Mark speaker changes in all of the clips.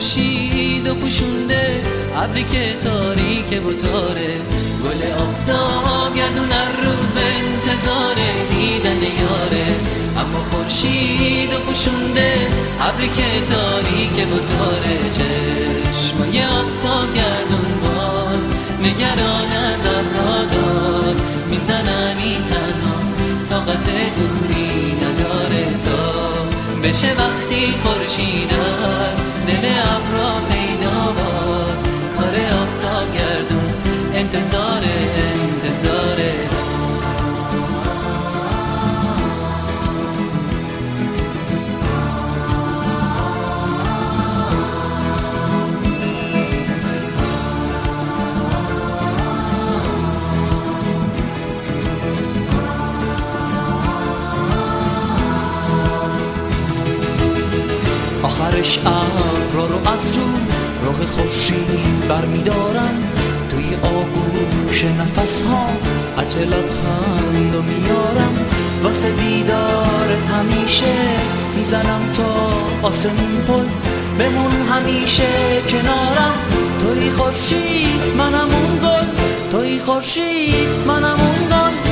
Speaker 1: خورشید و پوشونده. ابری که تاریک و تاره گل آفتاب گردون هر روز به انتظار دیدن یاره. اما خورشید و پوشونده. ابری که تاریک و تاره چشمای آفتاب گردون باز. نگران از را داد میزننی تنها. طاقت دوری نداره تا. بشه وقتی خورشید از دل ابرا
Speaker 2: از رو راه خورشید برمیدارم. توی آغوش نفس ها عجل لبخند و میارم. واسه دیدارت همیشه می‌زنم تا آسمون پل بمون همیشه کنارم. توی خورشید منم اون گل. توی خورشید منم اون گل.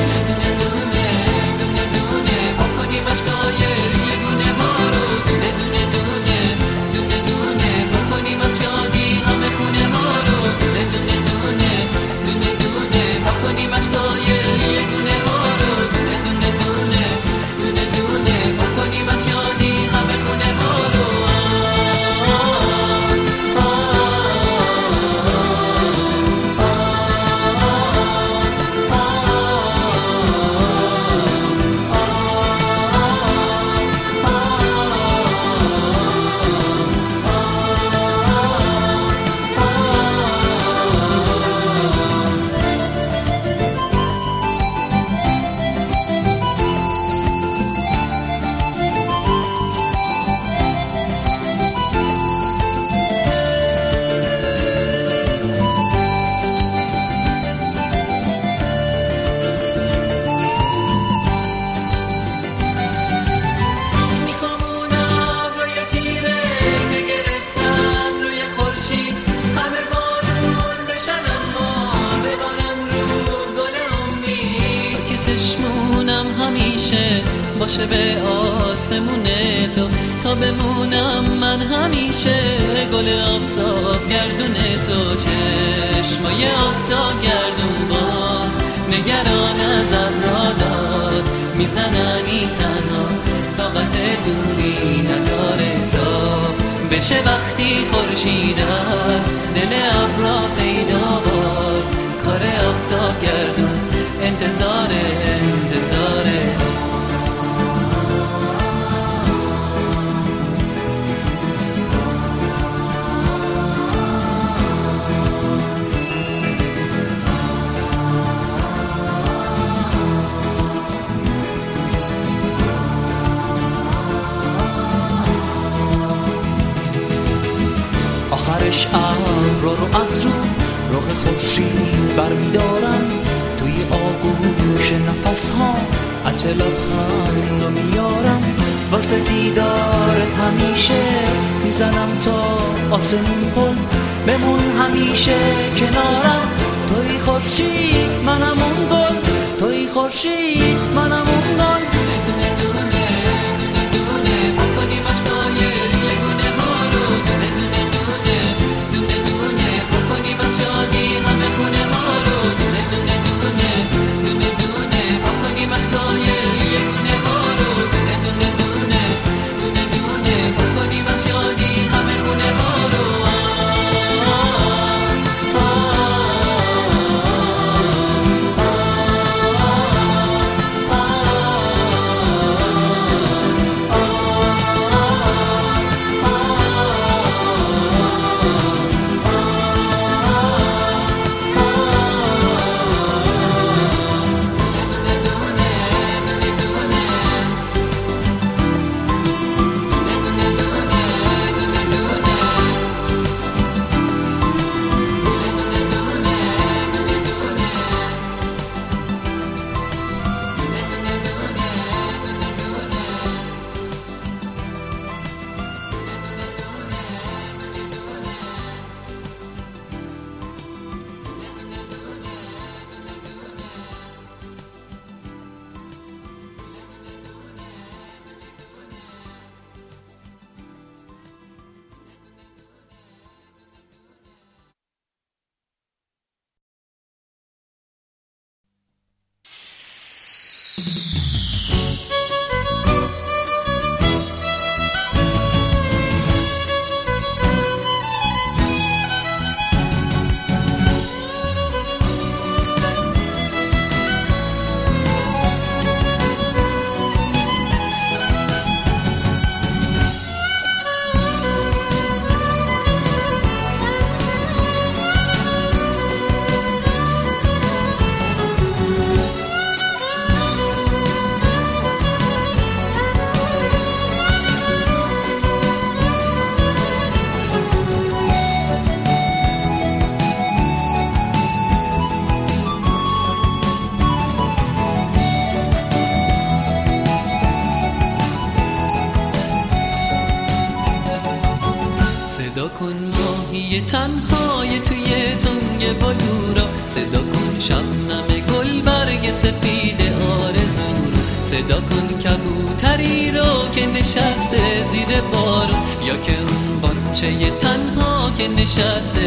Speaker 1: میخوامونم میزننی تنها. طاقت دوری نداره تا بشه وقتی خورشید از دل ابرا پیدا باز. کار آفتاب گردون. انتظار
Speaker 2: ابرا رو از رو راه خورشید برمیدارم. توی آغوش نفس ها عجل لبخند و میارم. واسه دیدارت همیشه می‌زنم تا آسمون پل بمون همیشه کنارم. توی خورشید منم اون گل. توی خورشید منم اون گل.
Speaker 1: تنها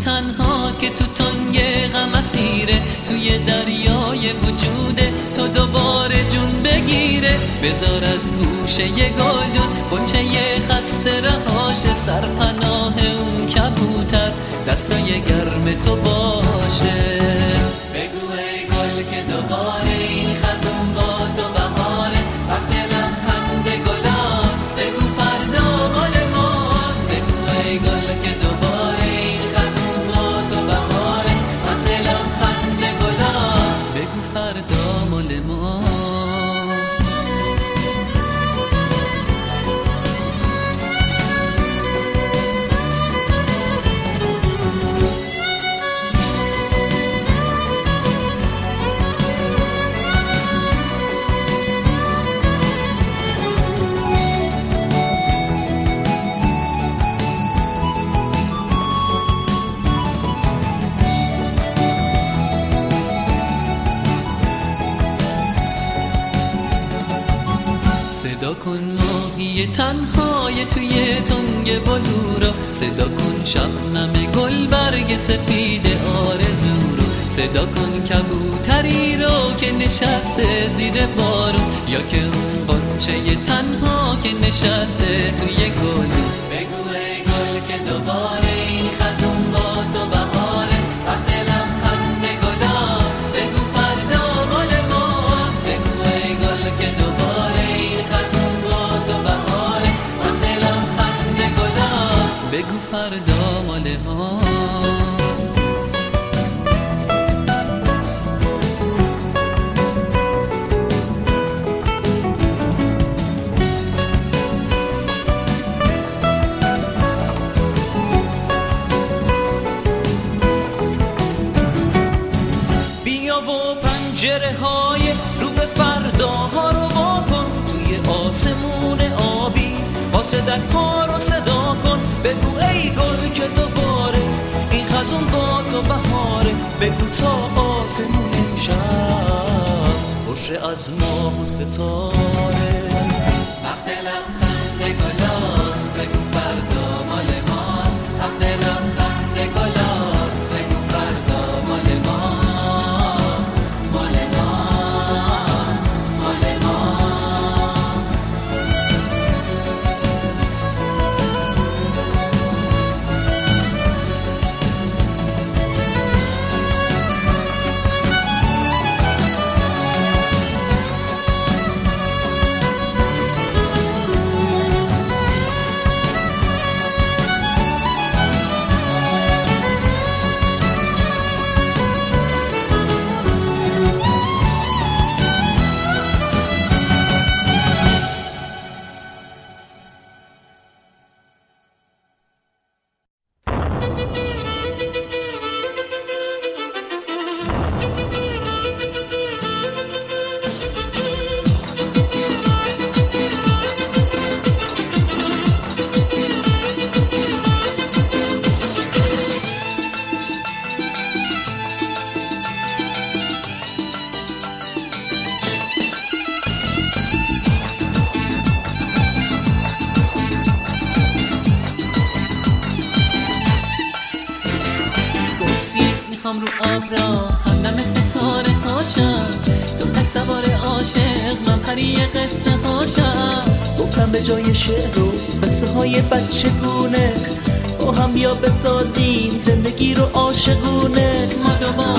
Speaker 1: تنها که تو تنگ غم اسیره توی دریای وجوده تو دوباره جون بگیره. بذار از گوشه گلدون یه خسته رهاش سرپناه. تنهای توی تنگ بلورا. صدا کن شبنم گل برگ سپید آرزو رو. صدا کن کبوتری رو که نشسته زیر بارون. یا که اون بانچه تنها که نشسته توی گل بگو ای گل که دوباره این خزون با تو
Speaker 2: آسدک ها رو صدا کن. بگو ای گل که دوباره این خزون با تو بهاره. بگو تا آسمون امشب. خوشه از ماه و ستاره.
Speaker 1: وقت لبخند گلاست بگو فردا مال ماست. وقت
Speaker 2: به جای شعر و قصه های بچه گونه. با هم بیا بسازیم زندگی رو عاشقونه.
Speaker 1: ما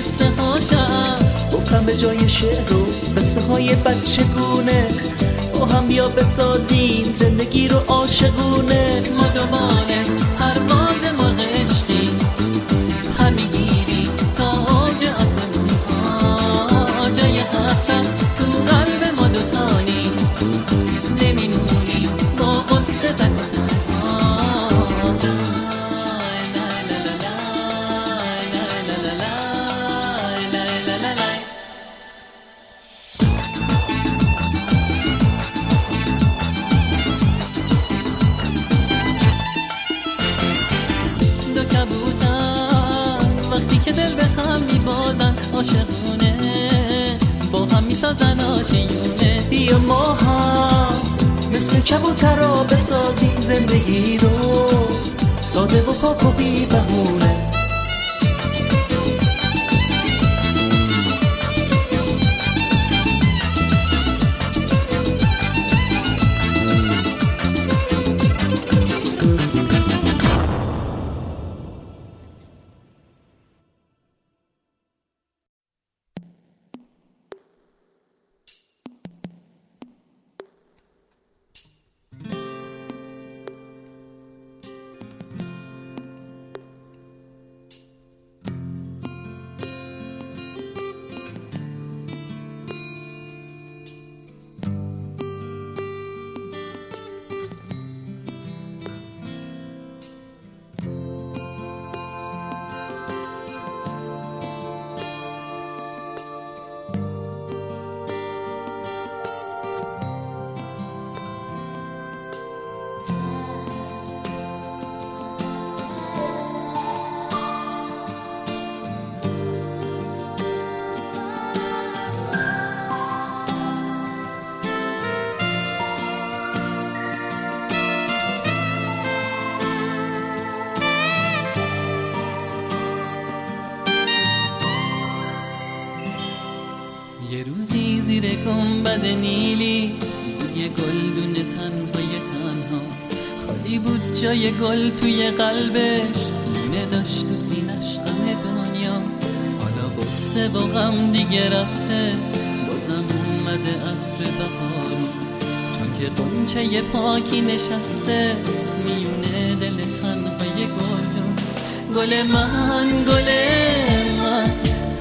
Speaker 1: قصه هاشم.
Speaker 2: گفتم به جای شعر و قصه های بچه بسازیم. زندگی رو عاشقونه.
Speaker 1: ما و گنبد نیلی بود یه گلدون تنهای تنها. خالی بود جای گل توی قلبش لونه داشت تو سینش غم دنیا. حالا قصه و غم دیگه رفته بازم اومده عطر بهارون چون که قنچه پاکی نشسته میونه دل تنهای گلدون. گل من گل من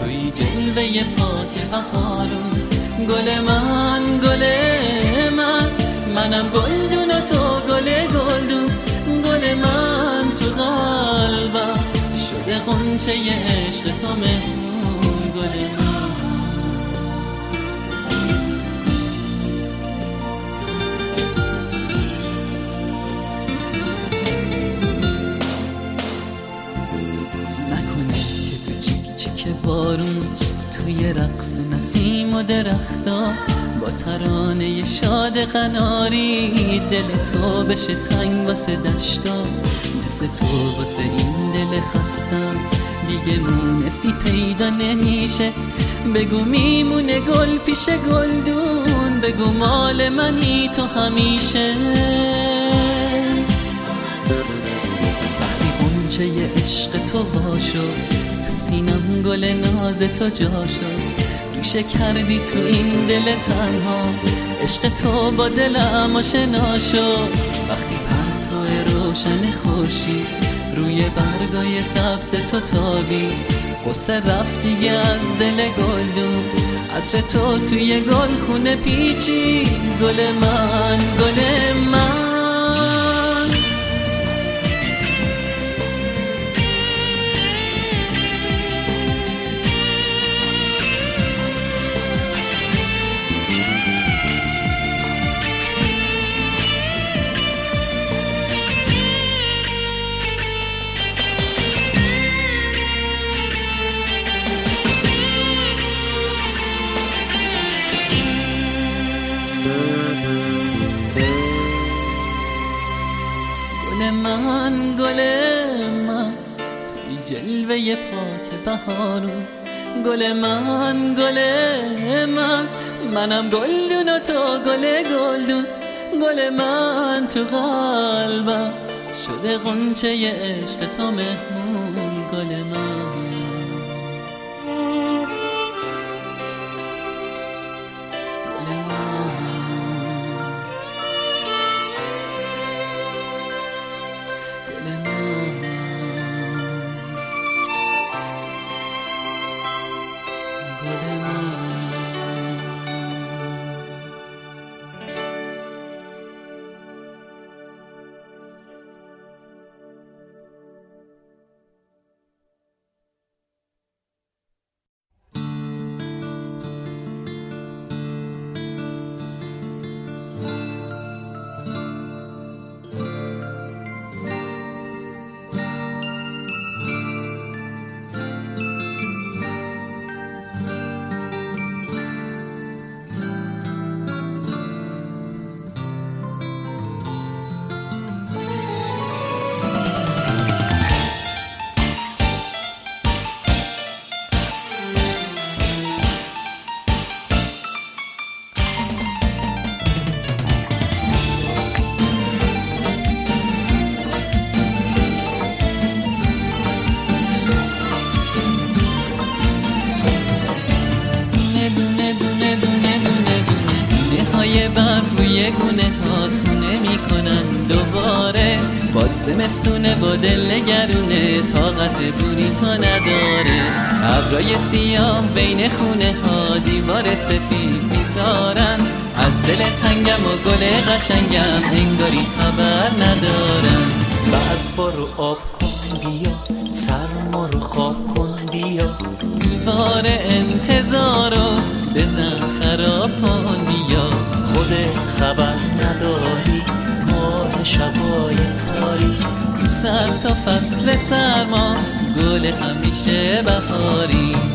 Speaker 1: توی جلوه پاک بهارون. گل من گل من منم گلدون تو گل گلدون. گل من تو قلبم شده قنچه عشق تو مهمون گل من. بارون توی رقص نسیم و درختا با ترانه شاد قناری دل تو بشه تنگ واسه دشتا. مثل تو واسه این دل خستم دیگه مونسی پیدا نمیشه. بگو میمونه گل پیش گلدون بگو مال منی تو همیشه. وقتی غنچه عشق تو باشو تو سینم گل ناز تو جا شد ریشه کردی تو این دل تنها. عشق تو با دلم آشنا شد وقتی پرتو روشن خورشید روی برگای سبز تو تابی. قصه رفت دیگه از دل گلدون. عطر تو توی گل خونه پیچی گل من گل من. پاک بهارون گل من گل من منم گلدون و تو گل گلدون گل من تو قلبم. شده غنچه عشق تو مهمون زمستونه با دل نگرونه طاقت دونی تا نداره. ابرای سیاه بین خونه ها دیوار سفید می‌ذارن. از دل تنگم و گل قشنگم انگاری خبر ندارن.
Speaker 2: برف رو آب کن بیا سرما رو خواب کن بیا.
Speaker 1: دیوار انتظارو بزن خراب کن بیا.
Speaker 2: خود خبر نداری. ماه شبای تاری
Speaker 1: تو سر تا فصل سرما گل همیشه بهاری.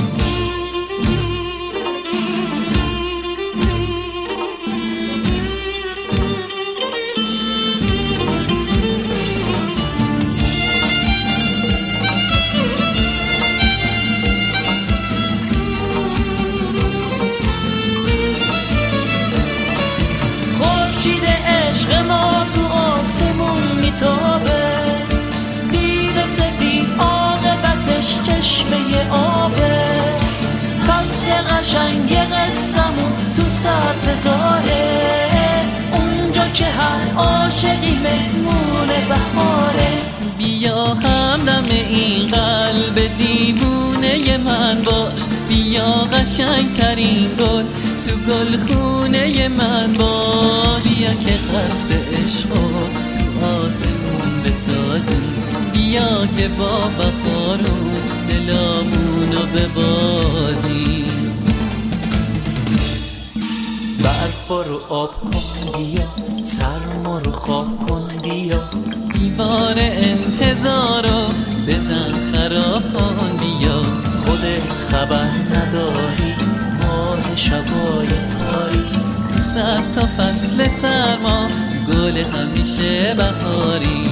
Speaker 2: قشنگ قصمون تو سبز زاره اونجا که هر عاشقی مهمون بهاره.
Speaker 1: بیا همدم این قلب دیوونه من باش. بیا قشنگ ترین گل تو گل خونه من باش. بیا که قصر عشقو تو آسمون بسازیم بیا که با بخارون دلامونو ببازیم
Speaker 2: برفا رو آب کن بیا سرما رو خواب کن بیا.
Speaker 1: دیوار انتظارو بزن خراب کن بیا.
Speaker 2: خود خبر
Speaker 1: نداری ماه شبای تاری. تو سر تا فصل سرما گل همیشه بهاری.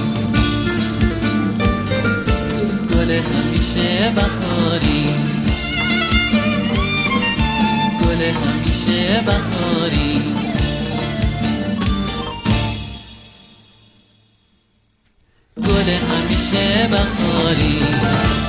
Speaker 1: گل
Speaker 2: همیشه بهاری. همیشه بهاری. گل همیشه
Speaker 1: بهاری.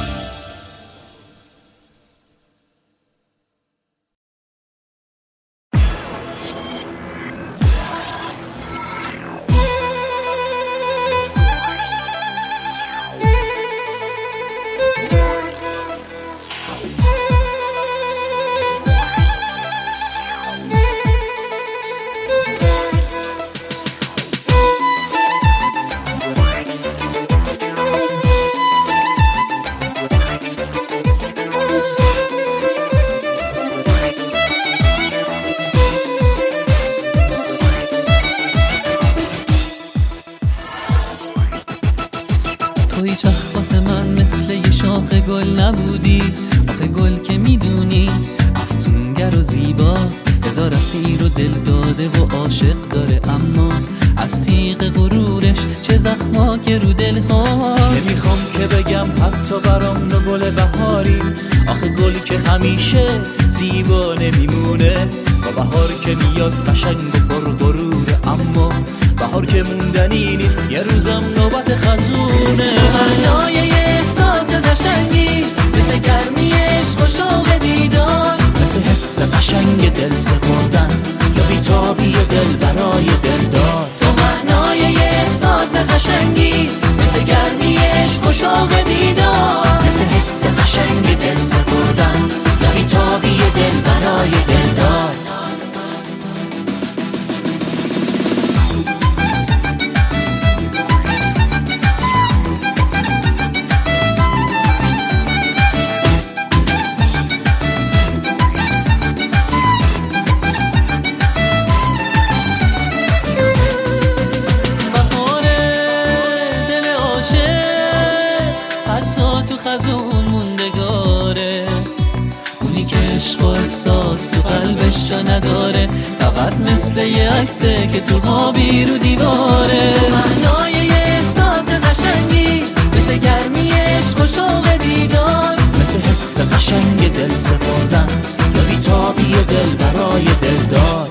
Speaker 1: عکسه که تو آبی رو دیواره. معنای یه احساس قشنگی مثل گرمی عشق و شوق دیدار.
Speaker 2: مثل حس قشنگ دل سپردن یا بیتابی دل برای دلدار.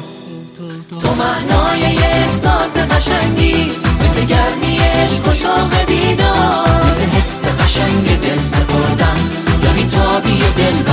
Speaker 1: تو معنای یه احساس قشنگی مثل گرمی عشق و شوق دیدار.
Speaker 2: مثل حس قشنگ دل سپردن یا بیتابی دل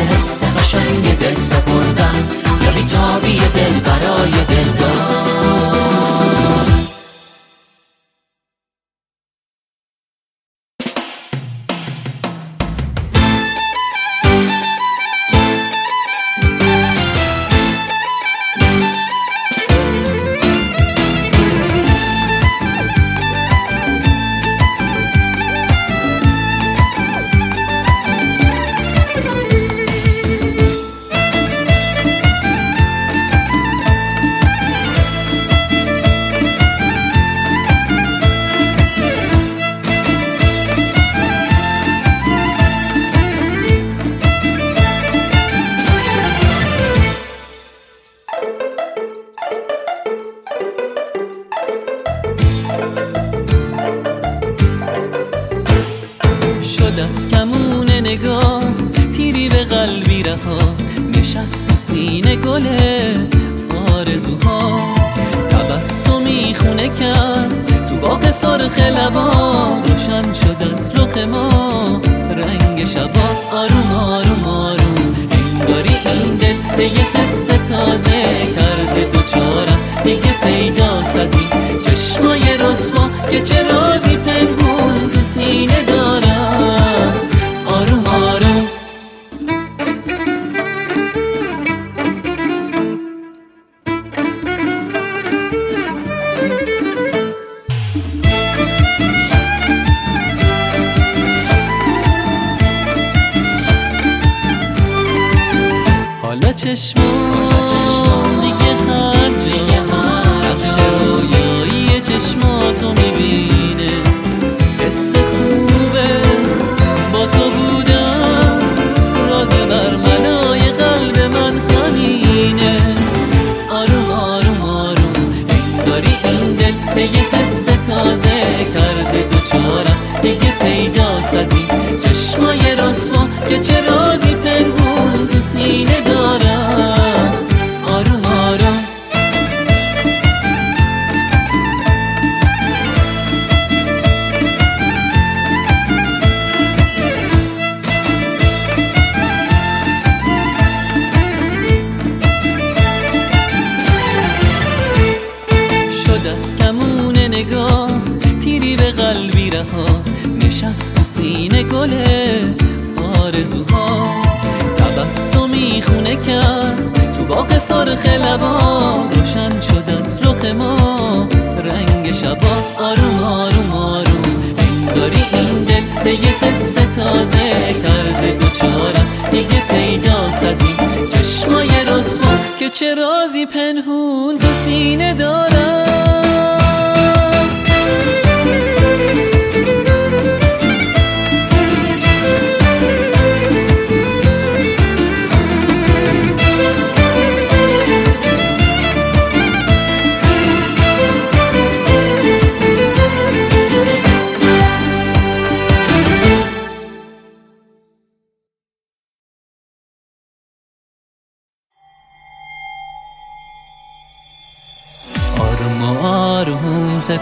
Speaker 2: حس قشنگ دل سپردن.
Speaker 1: سرخ لبا روشن شد از رخ ما. رنگ شبا آروم آروم آروم. انگاری این دل به یه حس تازه کرده دوچارم. دیگه پیداست از این چشمای رسوا که چرا سرخ لبا روشن شد از رخ ما. رنگ شبا آروم آروم آروم. انگاری این دل به یه قصه تازه کرده دوچارم. دیگه پیداست از این چشمای رسوا که چه رازی پنهون تو سینه دارم.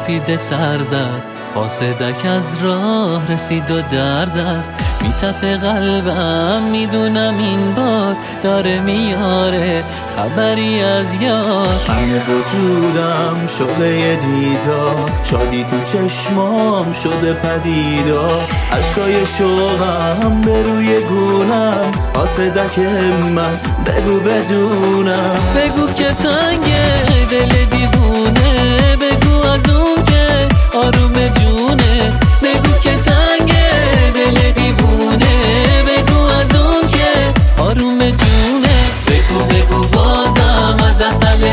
Speaker 1: سپیده سر زد. فاسدک از راه رسید و در زد. میتپه قلبم می‌دونم این باد داره میاره خبری از یاد.
Speaker 2: همه وجودم شده دیدار شادی تو چشمام شده پدیدار عشقای شوقم به روی گونم آسدک من بگو بدونم.
Speaker 1: بگو که تنگه دل دیوونه بگو از اون که آروم جونه.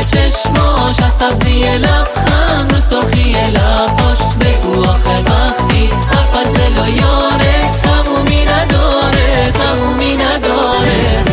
Speaker 1: چشماش از سبزی لبخند رو سرخی لباش. بگو آخر وقتی حرف از دل و یاره تمومی نداره تمومی نداره.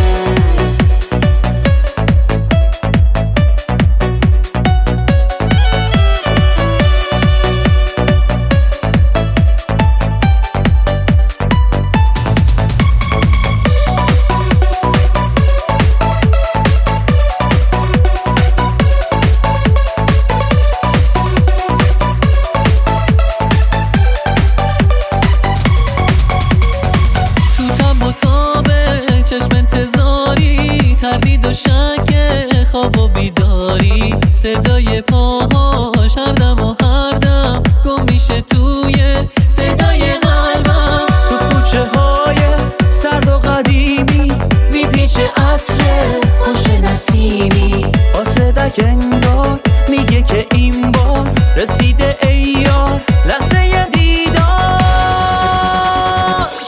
Speaker 1: عطر خوش نسیمی
Speaker 2: آسدک انگار میگه که این بار رسیده ایار لحظه دیدار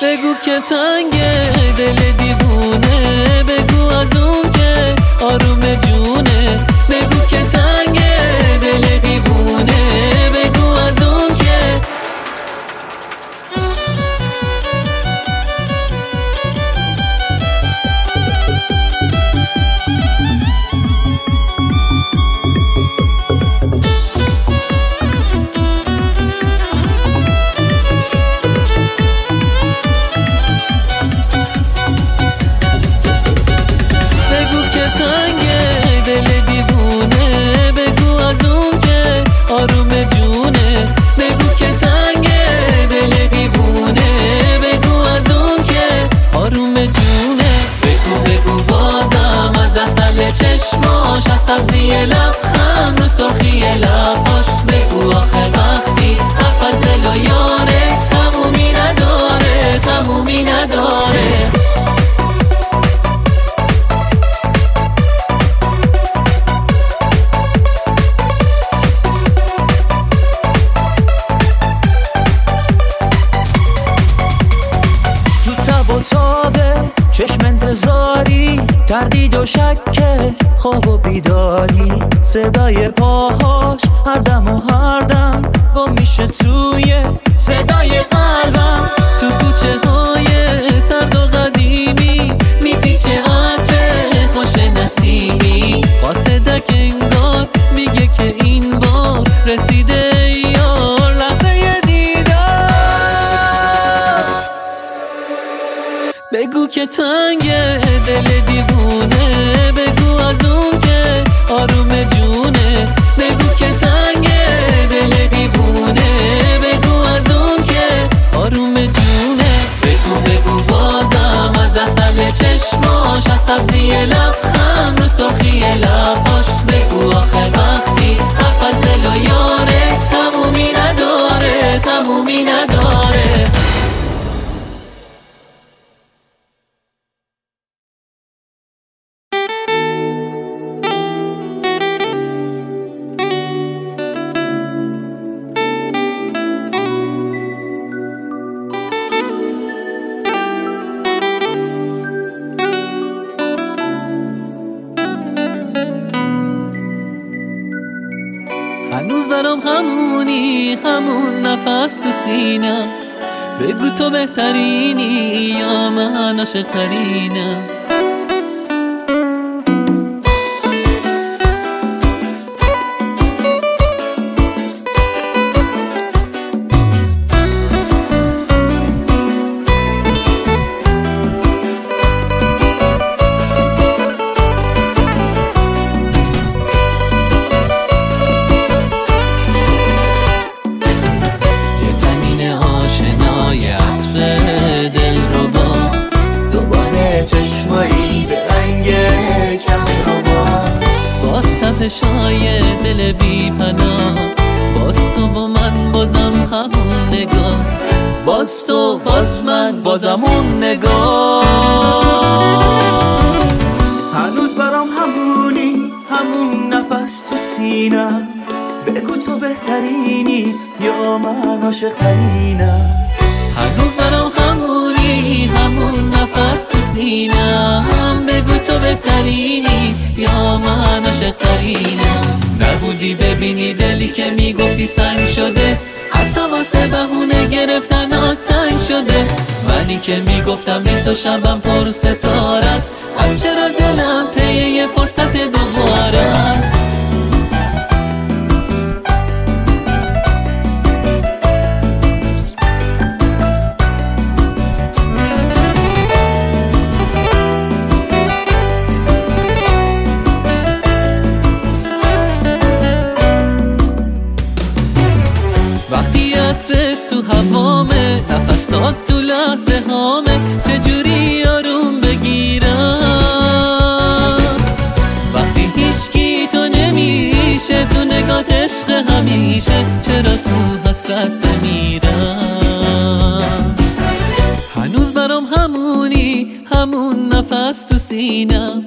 Speaker 1: بگو که تنگه دل دیوونه
Speaker 2: تردید و شک خواب و بیداری. صدای پاهاش هر دم و هر دم گم میشه توی
Speaker 1: همون نفس تو سینم. بگو تو بهترینی یا من عاشقترینم. یه ببینی دلی که می‌گفتی سنگ شده. حتی واسه بهونه گرفتن تنگ شده. منی که می‌گفتم بی تو شبم پر ستاره است. از چرا دلم سینم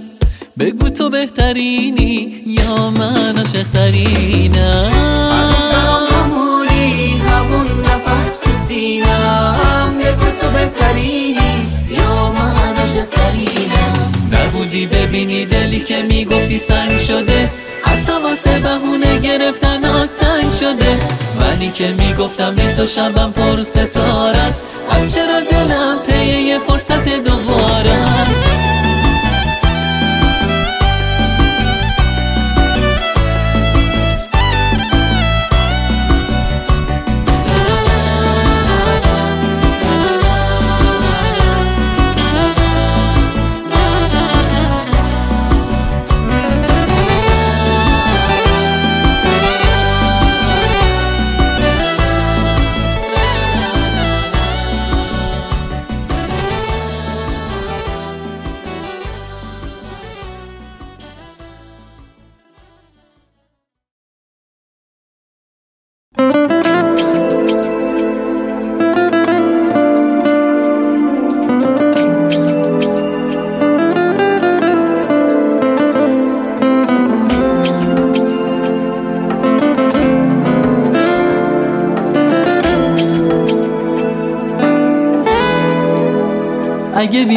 Speaker 1: بگو تو بهترینی یا من عاشقترینم.
Speaker 2: هنوز برام همونی همون نفس تو سینم. بگو تو بهترینی یا من عاشقترینم.
Speaker 1: نبودی ببینی دلی که می‌گفتی سنگ شده. حتی واسه بهونه گرفتن تنگ شده. منی که می‌گفتم بی تو شبم پر ستاره است. از چرا دلم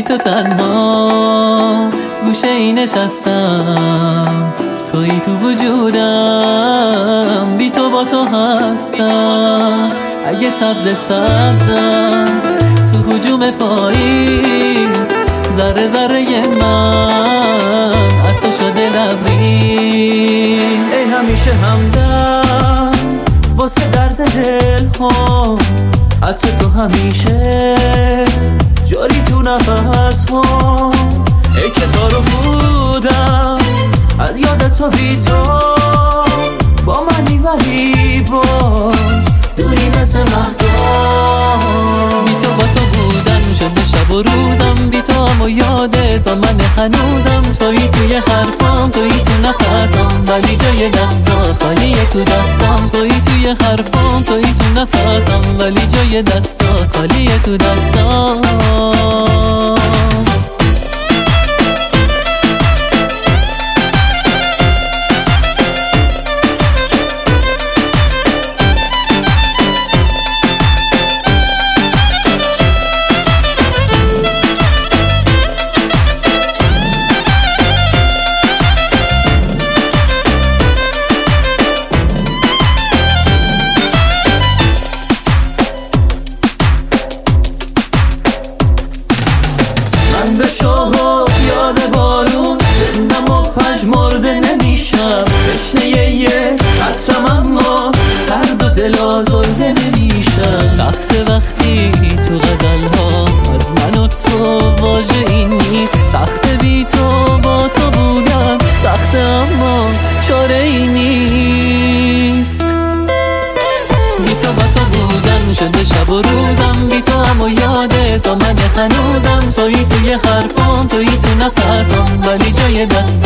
Speaker 1: تو تنها گوشه ای نشستم. توی تو وجودم بی تو با تو هستم. اگه سبز سبزم تو حجوم پاییز ذره ذره من از تو شده لبریز.
Speaker 2: ای همیشه همدم واسه درد دل ها عطر تو همیشه. جاری تو نفس ها ای که تا رو بودم از یاد تو بی تو با منی ولی باز دوری مثل مهدام
Speaker 1: بی تو با تو شده و روزم بی تو و یادت با من هنوزم. توی توی حرفام توی تو نفسم. ولی جای دستات خالیه تو دستم. توی توی حرفام توی تو نفسم. ولی جای دستات خالیه تو دستم. ولی